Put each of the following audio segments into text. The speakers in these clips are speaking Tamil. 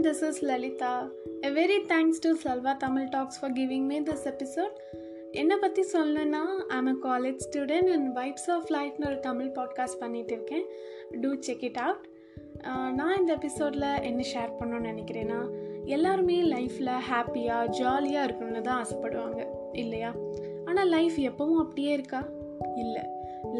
everyone, this is Lalita. A very thanks to Salva Tamil Talks for giving me this episode. என்னை பற்றி சொல்லணுன்னா I'm a college student and vibes of லைஃப்னு ஒரு தமிழ் பாட்காஸ்ட் பண்ணிகிட்டு இருக்கேன். டூ செக் இட் அவுட் நான் இந்த எபிசோடில் என்ன ஷேர் பண்ணணும்னு நினைக்கிறேன்னா எல்லாருமே லைஃப்பில் ஹாப்பியாக ஜாலியாக இருக்கணும்னு தான் ஆசைப்படுவாங்க இல்லையா? ஆனால் லைஃப் எப்பவும் அப்படியே இருக்கா? இல்லை.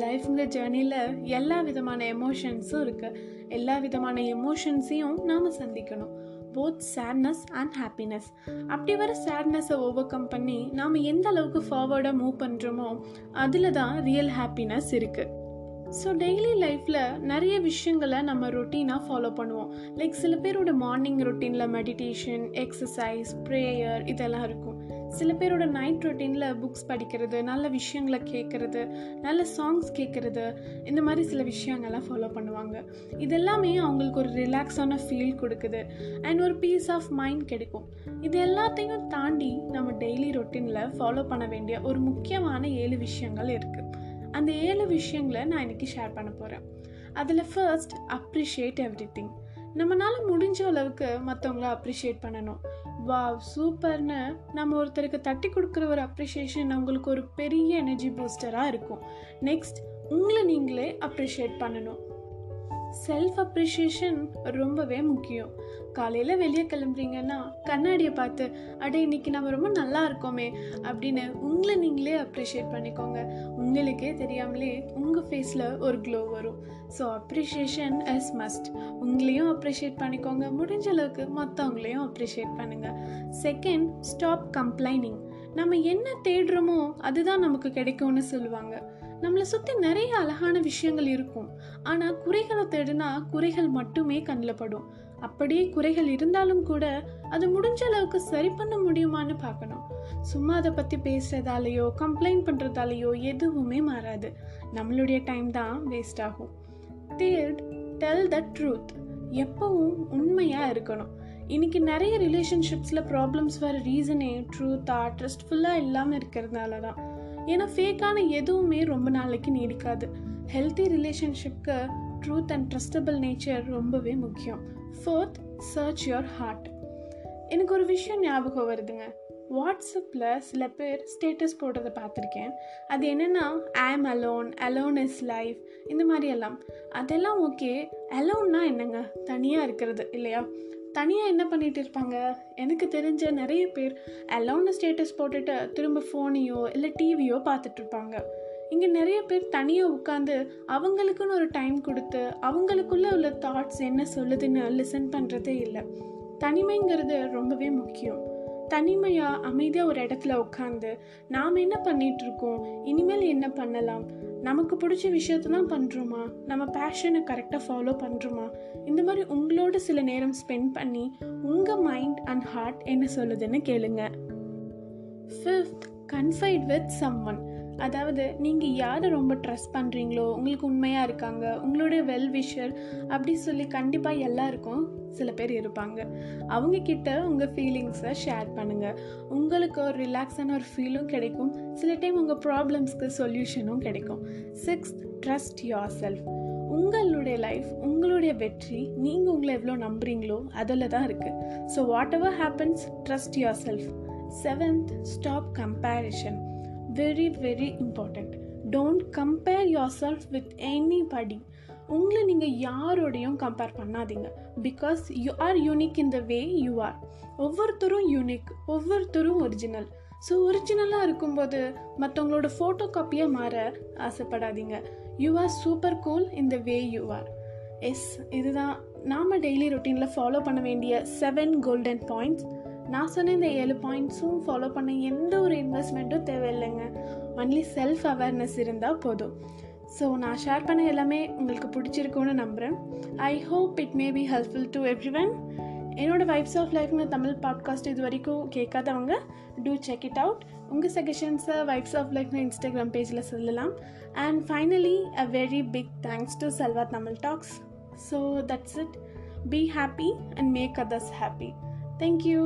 லைஃப்ங்கிற ஜேர்னியில் எல்லா விதமான எமோஷன்ஸும் இருக்குது எல்லா விதமான எமோஷன்ஸையும் நாம் சந்திக்கணும். போத் சேட்னஸ் அண்ட் ஹாப்பினஸ் அப்படி வர சேட்னஸை ஓவர் கம் பண்ணி நாம் எந்த அளவுக்கு ஃபார்வர்டாக மூவ் பண்ணுறோமோ அதில் தான் ரியல் ஹாப்பினஸ் இருக்குது ஸோ டெய்லி லைஃப்பில் நிறைய விஷயங்களை நம்ம ரொட்டீனாக ஃபாலோ பண்ணுவோம். லைக் சில பேரோட மார்னிங் ரொட்டீனில் மெடிடேஷன் எக்ஸசைஸ் ப்ரேயர் இதெல்லாம் இருக்கும். சில பேரோட நைட் ரொட்டீனில் புக்ஸ் படிக்கிறது நல்ல விஷயங்களை கேட்குறது நல்ல சாங்ஸ் கேட்குறது இந்த மாதிரி சில விஷயங்கள்லாம் ஃபாலோ பண்ணுவாங்க. இதெல்லாமே அவங்களுக்கு ஒரு ரிலாக்ஸான ஃபீல் கொடுக்குது. அண்ட் ஒரு பீஸ் ஆஃப் மைண்ட் கிடைக்கும். இது எல்லாத்தையும் தாண்டி நம்ம டெய்லி ரொட்டீனில் ஃபாலோ பண்ண வேண்டிய ஒரு முக்கியமான ஏழு விஷயங்கள் இருக்குது அந்த ஏழு விஷயங்களை நான் இன்றைக்கி ஷேர் பண்ண போகிறேன் அதில் ஃபர்ஸ்ட் அப்ரிஷியேட் எவ்ரி திங் நம்மளால முடிஞ்ச அளவுக்கு மற்றவங்கள அப்ரிஷியேட் பண்ணணும். வா சூப்பர்னு நம்ம ஒருத்தருக்கு தட்டி கொடுக்குற ஒரு அப்ரிஷியேஷன் அவங்களுக்கு ஒரு பெரிய எனர்ஜி பூஸ்டராக இருக்கும். நெக்ஸ்ட் உங்களை நீங்களே அப்ரிஷியேட் பண்ணணும். செல்ஃப் அப்ரிஷியேஷன் ரொம்பவே முக்கியம். காலையில் வெளியே கிளம்புறீங்கன்னா கண்ணாடியை பார்த்து அடே இன்னைக்கு நம்ம ரொம்ப நல்லா இருக்கோமே அப்படின்னு உங்களை நீங்களே அப்ரிஷியேட் பண்ணிக்கோங்க. உங்களுக்கே தெரியாமலே உங்கள் ஃபேஸில் ஒரு க்ளோ வரும். ஸோ அப்ரிஷியேஷன் இஸ் மஸ்ட் உங்களையும் அப்ரிஷியேட் பண்ணிக்கோங்க. முடிஞ்ச அளவுக்கு மற்றவங்களையும் அப்ரிஷியேட் பண்ணுங்கள் செகண்ட் ஸ்டாப் கம்ப்ளைனிங் நம்ம என்ன தேடுறோமோ அதுதான் நமக்கு கிடைக்கும்னு சொல்லுவாங்க. நம்மளை சுற்றி நிறைய அழகான விஷயங்கள் இருக்கும். ஆனால் குறைகளை தேடினா குறைகள் மட்டுமே கண்ணில் படும். அப்படியே குறைகள் இருந்தாலும் கூட அது முடிஞ்ச அளவுக்கு சரி பண்ண முடியுமான்னு பார்க்கணும். சும்மா அதை பற்றி பேசுகிறதாலேயோ கம்ப்ளைண்ட் பண்ணுறதாலேயோ எதுவுமே மாறாது. நம்மளுடைய டைம் தான் வேஸ்ட் ஆகும். தேர்ட் டெல் த ட்ரூத் எப்பவும் உண்மையாக இருக்கணும். இன்னைக்கு நிறைய ரிலேஷன்ஷிப்ஸில் ப்ராப்ளம்ஸ் வர ரீசனே ட்ரூத்தாக ட்ரஸ்ட்ஃபுல்லாக இல்லாமல் இருக்கிறதுனால தான். ஏன்னா ஃபேக்கான எதுவுமே ரொம்ப நாளைக்கு நீடிக்காது. ஹெல்த்தி ரிலேஷன்ஷிப்க்கு ட்ரூத் அண்ட் ட்ரஸ்டபிள் நேச்சர் ரொம்பவே முக்கியம். ஃபோர்த் சர்ச் யுவர் ஹார்ட் எனக்கு ஒரு விஷயம் ஞாபகம் வருதுங்க. வாட்ஸ்அப்பில் சில பேர் ஸ்டேட்டஸ் போடுறதை பார்த்துருக்கேன். அது என்னென்னா ஆம் அலோன் அலோன் இஸ் லைஃப் இந்த மாதிரி எல்லாம் அதெல்லாம் ஓகே அலோன்னா என்னங்க? தனியாக இருக்கிறது இல்லையா? தனியாக என்ன பண்ணிகிட்டு இருப்பாங்க? எனக்கு தெரிஞ்ச நிறைய பேர் அலோன்னு ஸ்டேட்டஸ் போட்டுட்டு திரும்ப ஃபோனையோ இல்லை டிவியோ பார்த்துட்ருப்பாங்க இங்கே நிறைய பேர் தனியாக உட்காந்து அவங்களுக்குன்னு ஒரு டைம் கொடுத்து அவங்களுக்குள்ளே உள்ள தாட்ஸ் என்ன சொல்லுதுன்னு லிசன் பண்ணுறதே இல்லை. தனிமைங்கிறது ரொம்பவே முக்கியம். தனிமையாக அமைதியாக ஒரு இடத்துல உட்காந்து நாம் என்ன பண்ணிகிட்ருக்கோம் இனிமேல் என்ன பண்ணலாம்? நமக்கு பிடிச்ச விஷயத்த தான் பண்ணுறோமா நம்ம பேஷனை கரெக்டாக ஃபாலோ பண்ணுறோமா இந்த மாதிரி உங்களோட சில நேரம் ஸ்பெண்ட் பண்ணி உங்கள் மைண்ட் அண்ட் ஹார்ட் என்ன சொல்லுதுன்னு கேளுங்க. Fifth confide with someone அதாவது நீங்கள் யாரை ரொம்ப ட்ரஸ்ட் பண்ணுறீங்களோ உங்களுக்கு உண்மையாக இருக்காங்க உங்களுடைய வெல் விஷர் அப்படி சொல்லி கண்டிப்பாக எல்லாருக்கும் சில பேர் இருப்பாங்க. அவங்கக்கிட்ட உங்கள் ஃபீலிங்ஸை ஷேர் பண்ணுங்கள் உங்களுக்கு ஒரு ரிலாக்ஸான ஒரு ஃபீலும் கிடைக்கும். சில டைம் உங்கள் ப்ராப்ளம்ஸ்க்கு சொல்யூஷனும் கிடைக்கும். சிக்ஸ்த் ட்ரஸ்ட் யோர் செல்ஃப் உங்களுடைய லைஃப் உங்களுடைய வெற்றி நீங்கள் உங்களை எவ்வளோ நம்புறீங்களோ அதில் தான் இருக்குது so whatever happens trust yourself seventh stop comparison very very important don't compare yourself with anybody உங்களை நீங்கள் யாரோடையும் கம்பேர் பண்ணாதீங்க. Because you are unique in the way you are ஒவ்வொருத்தரும் யூனிக் ஒவ்வொருத்தரும் ஒரிஜினல் ஸோ ஒரிஜினலாக இருக்கும்போது மற்றவங்களோட ஃபோட்டோ காப்பியாக மாற ஆசைப்படாதீங்க. You are super cool in the way you are yes இதுதான். நாம் டெய்லி ரொட்டீனில் ஃபாலோ பண்ண வேண்டிய செவன் கோல்டன் பாயிண்ட்ஸ் நான் சொன்ன இந்த ஏழு பாயிண்ட்ஸும் ஃபாலோ பண்ண எந்த ஒரு இன்வெஸ்ட்மெண்ட்டும் தேவையில்லைங்க. ஒன்லி செல்ஃப் அவேர்னஸ் இருந்தால் போதும். ஸோ நான் ஷேர் பண்ண எல்லாமே உங்களுக்கு பிடிச்சிருக்கும்னு நம்புகிறேன் I hope it may be helpful to every one என்னோடய வைப்ஸ் ஆஃப் லைஃப்னு தமிழ் பாட்காஸ்ட் இது வரைக்கும் கேட்காதவங்க டூ செக் இட் அவுட் உங்கள் சஜஷன்ஸை வைப்ஸ் ஆஃப் லைஃப்னு இன்ஸ்டாகிராம் பேஜில் சொல்லலாம். And finally a very big thanks to Selva Tamil talks so that's it be happy and make others happy thank you